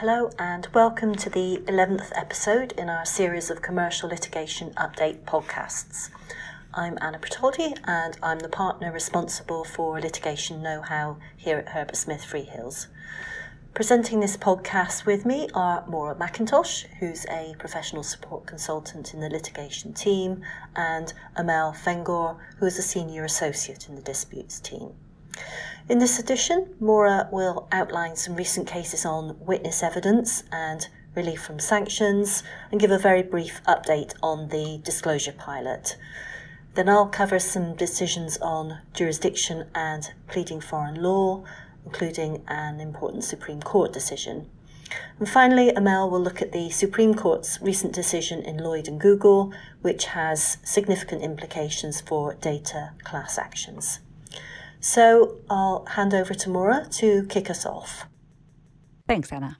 Hello, and welcome to the 11th episode in our series of commercial litigation update podcasts. I'm Anna Pertoldi, and I'm the partner responsible for litigation know how here at Herbert Smith Freehills. Presenting this podcast with me are Maura McIntosh, who's a professional support consultant in the litigation team, and Amel Fengor, who is a senior associate in the disputes team. In this edition, Maura will outline some recent cases on witness evidence and relief from sanctions and give a very brief update on the disclosure pilot. Then I'll cover some decisions on jurisdiction and pleading foreign law, including an important Supreme Court decision. And finally, Amel will look at the Supreme Court's recent decision in Lloyd and Google, which has significant implications for data class actions. So I'll hand over to Maura to kick us off. Thanks, Anna.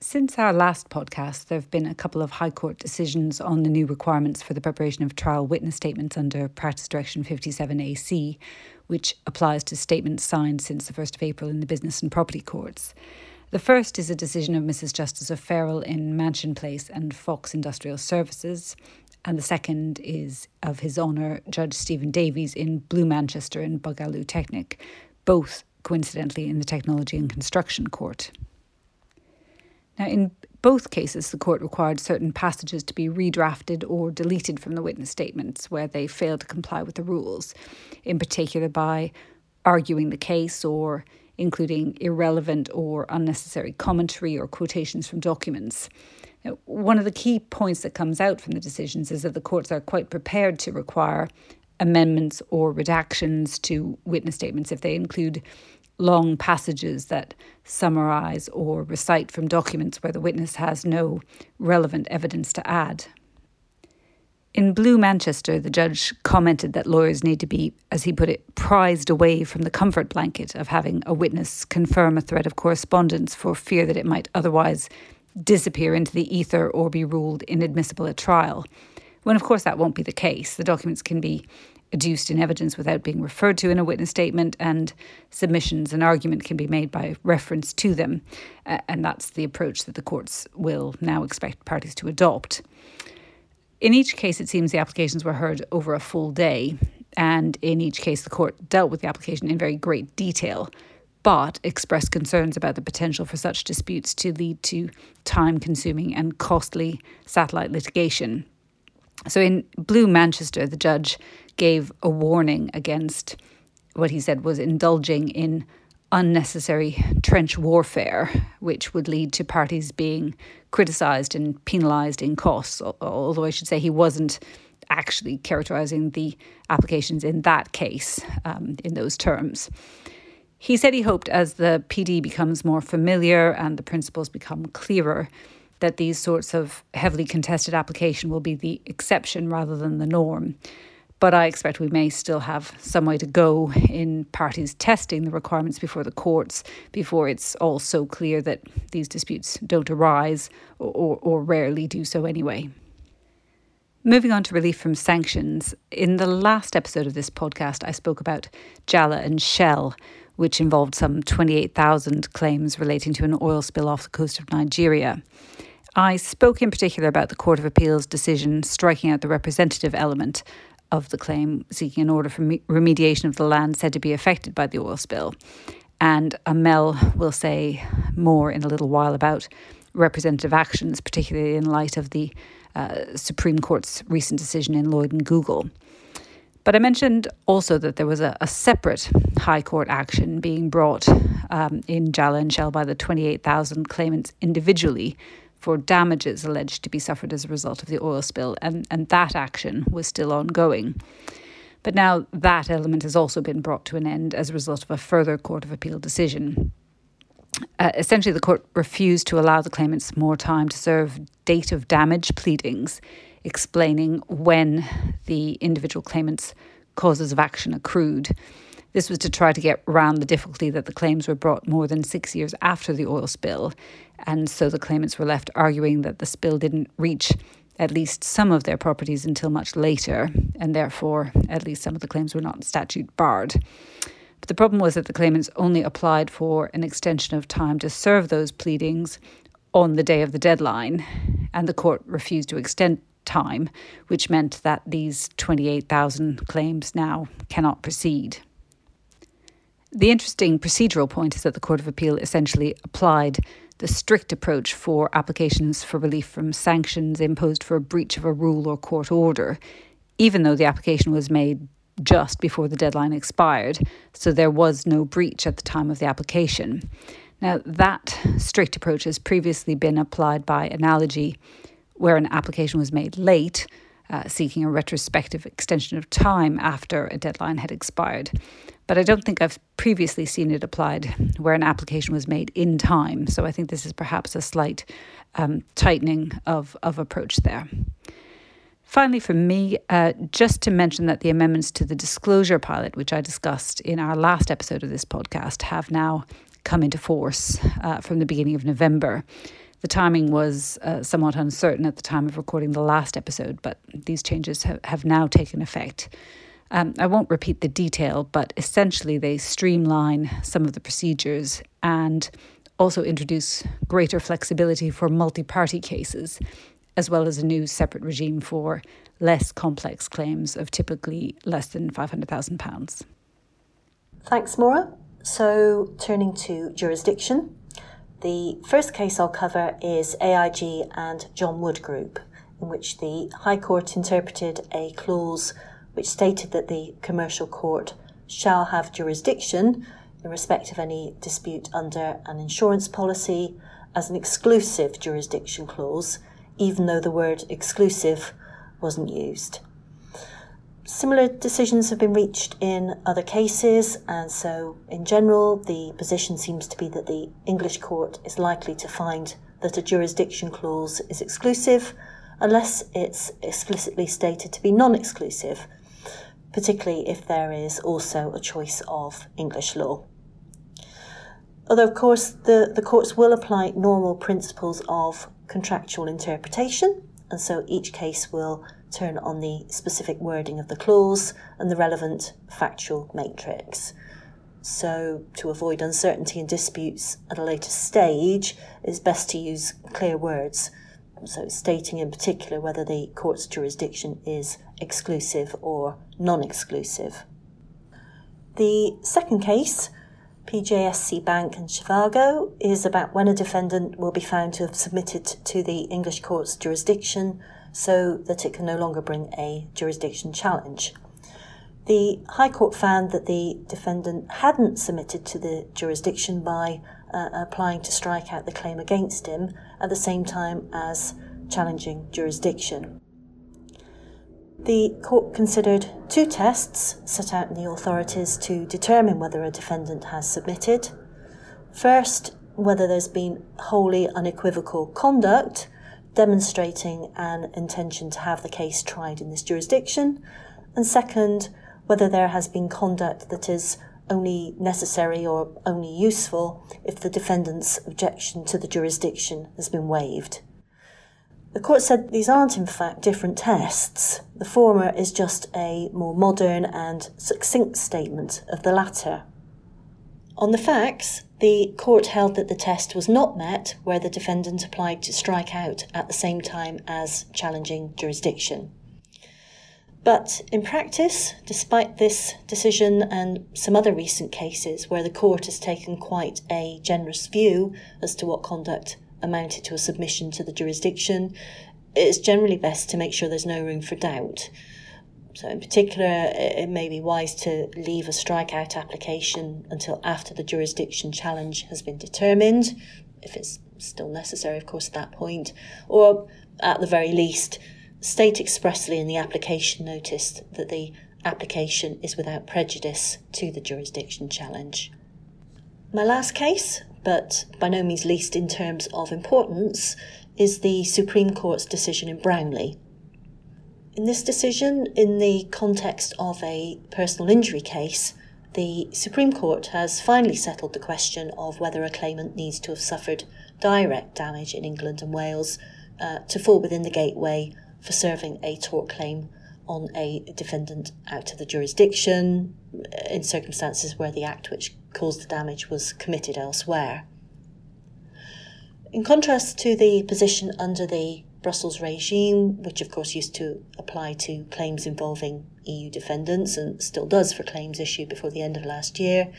Since our last podcast, there have been a couple of High Court decisions on the new requirements for the preparation of trial witness statements under Practice Direction 57AC, which applies to statements signed since the 1st of April in the business and property courts. The first is a decision of Mrs. Justice O'Farrell in Mansion Place and Fox Industrial Services, and the second is of His Honour Judge Stephen Davies in Blue Manchester and Bug-Alu Technic, both coincidentally in the Technology and Construction Court. Now, in both cases, the court required certain passages to be redrafted or deleted from the witness statements where they failed to comply with the rules, in particular by arguing the case or including irrelevant or unnecessary commentary or quotations from documents. One of the key points that comes out from the decisions is that the courts are quite prepared to require amendments or redactions to witness statements if they include long passages that summarize or recite from documents where the witness has no relevant evidence to add. In Blue Manchester, the judge commented that lawyers need to be, as he put it, prized away from the comfort blanket of having a witness confirm a thread of correspondence for fear that it might otherwise disappear into the ether or be ruled inadmissible at trial. When, of course, that won't be the case. The documents can be adduced in evidence without being referred to in a witness statement, and submissions and argument can be made by reference to them. Uh, and that's the approach that the courts will now expect parties to adopt. In each case, it seems the applications were heard over a full day, and in each case, the court dealt with the application in very great detail, but expressed concerns about the potential for such disputes to lead to time consuming and costly satellite litigation. So in Blue Manchester, the judge gave a warning against what he said was indulging in unnecessary trench warfare, which would lead to parties being criticised and penalised in costs. Although I should say he wasn't actually characterising the applications in that case um, in those terms. He said he hoped as the PD becomes more familiar and the principles become clearer, that these sorts of heavily contested application will be the exception rather than the norm. But I expect we may still have some way to go in parties testing the requirements before the courts before it's all so clear that these disputes don't arise or, or, rarely do so anyway. Moving on to relief from sanctions, in the last episode of this podcast, I spoke about Jalla and Shell, which involved some 28,000 claims relating to an oil spill off the coast of Nigeria. I spoke in particular about the Court of Appeal's decision striking out the representative element of the claim seeking an order for remediation of the land said to be affected by the oil spill. And Amel will say more in a little while about representative actions, particularly in light of the uh, Supreme Court's recent decision in Lloyd and Google. But I mentioned also that there was a, a separate High Court action being brought um, in Jalla and Shell by the 28,000 claimants individually for damages alleged to be suffered as a result of the oil spill, and, and that action was still ongoing. But now that element has also been brought to an end as a result of a further Court of Appeal decision. Uh, essentially, the court refused to allow the claimants more time to serve date of damage pleadings, explaining when the individual claimants' causes of action accrued. This was to try to get around the difficulty that the claims were brought more than six years after the oil spill. And so the claimants were left arguing that the spill didn't reach at least some of their properties until much later, and therefore, at least some of the claims were not statute barred. But The problem was that the claimants only applied for an extension of time to serve those pleadings on the day of the deadline, and the court refused to extend time, which meant that these 28,000 claims now cannot proceed. The interesting procedural point is that the Court of Appeal essentially applied the strict approach for applications for relief from sanctions imposed for a breach of a rule or court order, even though the application was made just before the deadline expired, so there was no breach at the time of the application. Now, that strict approach has previously been applied by analogy where an application was made late, uh, seeking a retrospective extension of time after a deadline had expired. But I don't think I've previously seen it applied where an application was made in time. So I think this is perhaps a slight um, tightening of, of approach there. Finally, for me, uh, just to mention that the amendments to the disclosure pilot, which I discussed in our last episode of this podcast, have now come into force uh, from the beginning of November. The timing was uh, somewhat uncertain at the time of recording the last episode, but these changes have, have now taken effect. Um, I won't repeat the detail, but essentially they streamline some of the procedures and also introduce greater flexibility for multi party cases, as well as a new separate regime for less complex claims of typically less than £500,000. Thanks, Maura. So, turning to jurisdiction, the first case I'll cover is AIG and John Wood Group, in which the High Court interpreted a clause which stated that the commercial court shall have jurisdiction in respect of any dispute under an insurance policy as an exclusive jurisdiction clause, even though the word exclusive wasn't used. Similar decisions have been reached in other cases, and so in general, the position seems to be that the English court is likely to find that a jurisdiction clause is exclusive unless it's explicitly stated to be non exclusive, particularly if there is also a choice of English law. Although, of course, the, the courts will apply normal principles of contractual interpretation, and so each case will turn on the specific wording of the clause and the relevant factual matrix. So, to avoid uncertainty and disputes at a later stage, it's best to use clear words so stating in particular whether the court's jurisdiction is exclusive or non exclusive. The second case, PJSC Bank and Zhevago, is about when a defendant will be found to have submitted to the English court's jurisdiction so that it can no longer bring a jurisdiction challenge. The High Court found that the defendant hadn't submitted to the jurisdiction by uh, applying to strike out the claim against him at the same time as challenging jurisdiction. The court considered two tests set out in the authorities to determine whether a defendant has submitted. First, whether there's been wholly unequivocal conduct demonstrating an intention to have the case tried in this jurisdiction, and second, whether there has been conduct that is only necessary or only useful if the defendant's objection to the jurisdiction has been waived. The court said these aren't in fact different tests. The former is just a more modern and succinct statement of the latter. On the facts, the court held that the test was not met where the defendant applied to strike out at the same time as challenging jurisdiction. But in practice, despite this decision and some other recent cases where the court has taken quite a generous view as to what conduct amounted to a submission to the jurisdiction, it's generally best to make sure there's no room for doubt. So, in particular, it may be wise to leave a strikeout application until after the jurisdiction challenge has been determined, if it's still necessary, of course, at that point, or at the very least, state expressly in the application notice that the application is without prejudice to the jurisdiction challenge. My last case, but by no means least in terms of importance, is the Supreme Court's decision in Brownlie. In this decision, in the context of a personal injury case, the Supreme Court has finally settled the question of whether a claimant needs to have suffered direct damage in England and Wales uh, to fall within the gateway for serving a tort claim on a defendant out of the jurisdiction in circumstances where the act which caused the damage was committed elsewhere. In contrast to the position under the Brussels regime, which of course used to apply to claims involving EU defendants and still does for claims issued before the end of last year,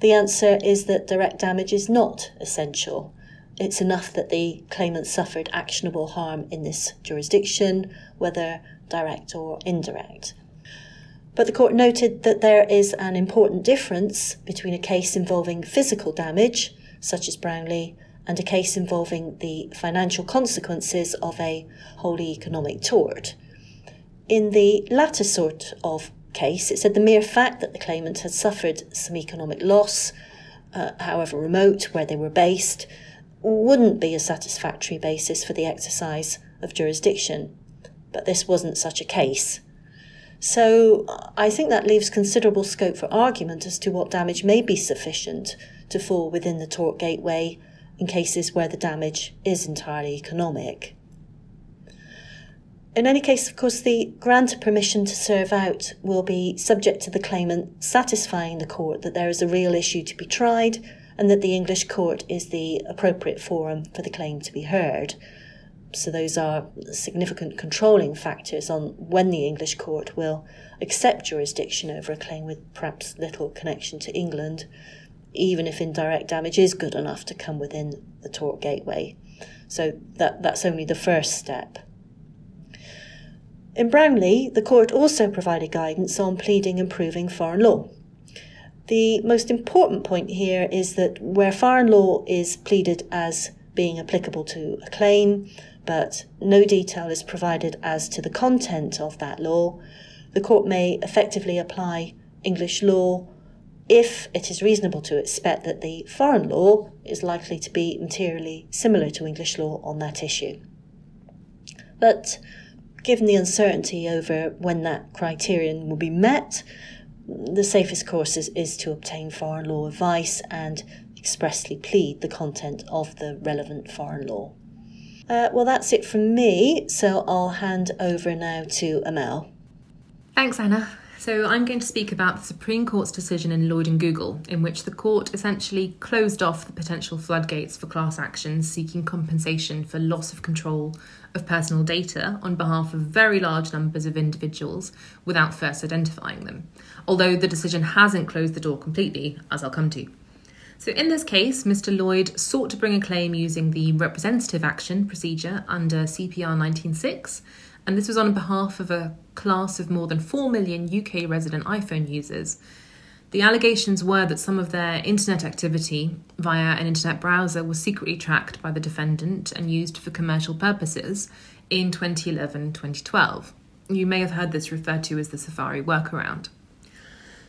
the answer is that direct damage is not essential. It's enough that the claimant suffered actionable harm in this jurisdiction, whether direct or indirect. But the court noted that there is an important difference between a case involving physical damage, such as Brownlie, and a case involving the financial consequences of a wholly economic tort. In the latter sort of case, it said the mere fact that the claimant had suffered some economic loss, uh, however remote, where they were based, wouldn't be a satisfactory basis for the exercise of jurisdiction. But this wasn't such a case. So I think that leaves considerable scope for argument as to what damage may be sufficient to fall within the tort gateway in cases where the damage is entirely economic. In any case, of course, the grant of permission to serve out will be subject to the claimant satisfying the court that there is a real issue to be tried and that the English court is the appropriate forum for the claim to be heard. So, those are significant controlling factors on when the English court will accept jurisdiction over a claim with perhaps little connection to England even if indirect damage is good enough to come within the tort gateway. So that, that's only the first step. In Brownlie, the court also provided guidance on pleading and proving foreign law. The most important point here is that where foreign law is pleaded as being applicable to a claim, but no detail is provided as to the content of that law, the court may effectively apply English law if it is reasonable to expect that the foreign law is likely to be materially similar to English law on that issue. But given the uncertainty over when that criterion will be met, the safest course is, is to obtain foreign law advice and expressly plead the content of the relevant foreign law. Uh, well, that's it from me, so I'll hand over now to Amel. Thanks, Anna. So, I'm going to speak about the Supreme Court's decision in Lloyd and Google, in which the court essentially closed off the potential floodgates for class actions seeking compensation for loss of control of personal data on behalf of very large numbers of individuals without first identifying them. Although the decision hasn't closed the door completely, as I'll come to. So, in this case, Mr. Lloyd sought to bring a claim using the representative action procedure under CPR 196 and this was on behalf of a class of more than 4 million UK resident iPhone users. The allegations were that some of their internet activity via an internet browser was secretly tracked by the defendant and used for commercial purposes in 2011 2012. You may have heard this referred to as the Safari workaround.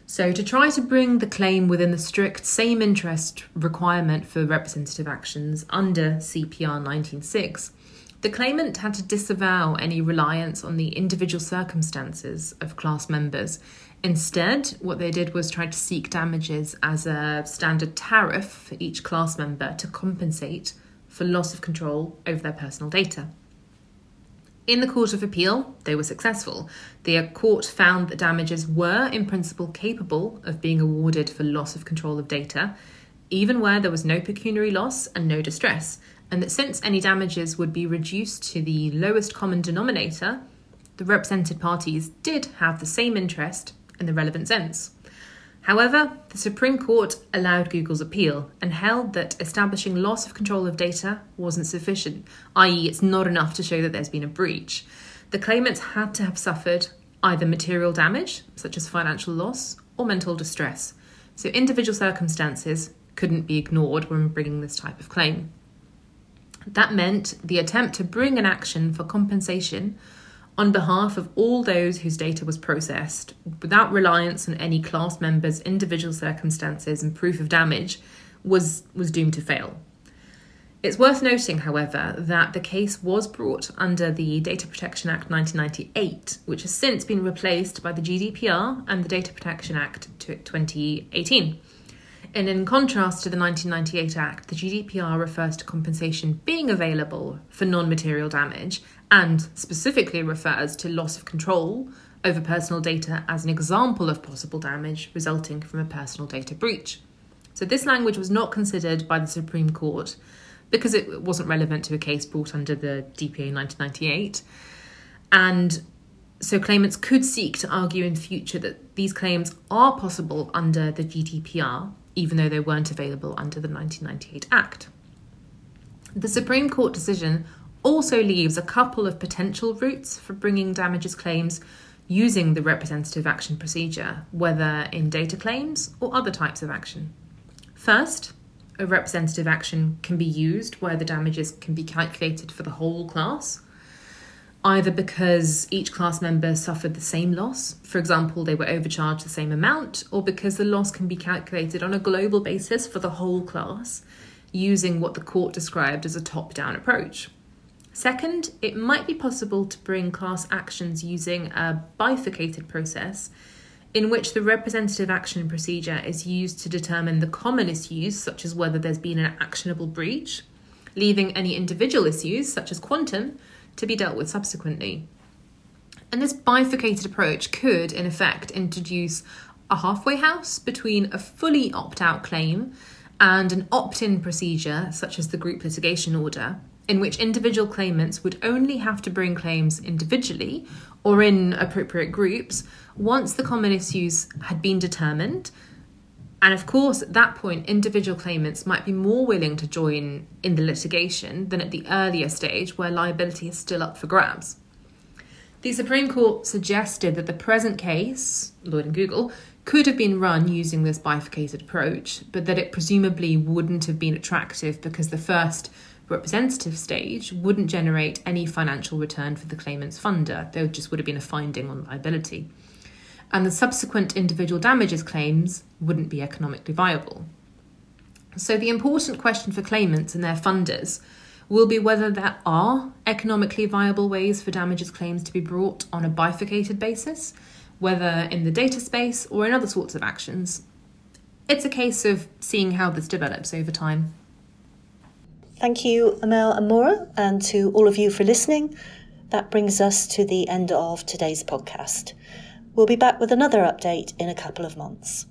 So, to try to bring the claim within the strict same interest requirement for representative actions under CPR 196, the claimant had to disavow any reliance on the individual circumstances of class members. Instead, what they did was try to seek damages as a standard tariff for each class member to compensate for loss of control over their personal data. In the Court of Appeal, they were successful. The court found that damages were, in principle, capable of being awarded for loss of control of data, even where there was no pecuniary loss and no distress, and that since any damages would be reduced to the lowest common denominator, the represented parties did have the same interest in the relevant sense. However, the Supreme Court allowed Google's appeal and held that establishing loss of control of data wasn't sufficient, i.e., it's not enough to show that there's been a breach. The claimants had to have suffered either material damage, such as financial loss, or mental distress. So individual circumstances couldn't be ignored when bringing this type of claim. That meant the attempt to bring an action for compensation on behalf of all those whose data was processed without reliance on any class member's individual circumstances and proof of damage was, was doomed to fail. It's worth noting, however, that the case was brought under the Data Protection Act 1998, which has since been replaced by the GDPR and the Data Protection Act 2018. And in contrast to the 1998 Act, the GDPR refers to compensation being available for non material damage and specifically refers to loss of control over personal data as an example of possible damage resulting from a personal data breach. So, this language was not considered by the Supreme Court because it wasn't relevant to a case brought under the DPA 1998. And so, claimants could seek to argue in future that these claims are possible under the GDPR, even though they weren't available under the 1998 Act. The Supreme Court decision also leaves a couple of potential routes for bringing damages claims using the representative action procedure, whether in data claims or other types of action. First, a representative action can be used where the damages can be calculated for the whole class, either because each class member suffered the same loss, for example, they were overcharged the same amount, or because the loss can be calculated on a global basis for the whole class, using what the court described as a top down approach. Second, it might be possible to bring class actions using a bifurcated process in which the representative action procedure is used to determine the common issues, such as whether there's been an actionable breach, leaving any individual issues, such as quantum, to be dealt with subsequently. And this bifurcated approach could, in effect, introduce a halfway house between a fully opt out claim and an opt in procedure, such as the group litigation order, in which individual claimants would only have to bring claims individually or in appropriate groups once the common issues had been determined. And of course, at that point, individual claimants might be more willing to join in the litigation than at the earlier stage where liability is still up for grabs. The Supreme Court suggested that the present case, Lloyd and Google, could have been run using this bifurcated approach, but that it presumably wouldn't have been attractive because the first representative stage wouldn't generate any financial return for the claimant's funder. There just would have been a finding on liability. And the subsequent individual damages claims wouldn't be economically viable. So, the important question for claimants and their funders will be whether there are economically viable ways for damages claims to be brought on a bifurcated basis, whether in the data space or in other sorts of actions. It's a case of seeing how this develops over time. Thank you, Amel and Maura, and to all of you for listening. That brings us to the end of today's podcast. We'll be back with another update in a couple of months.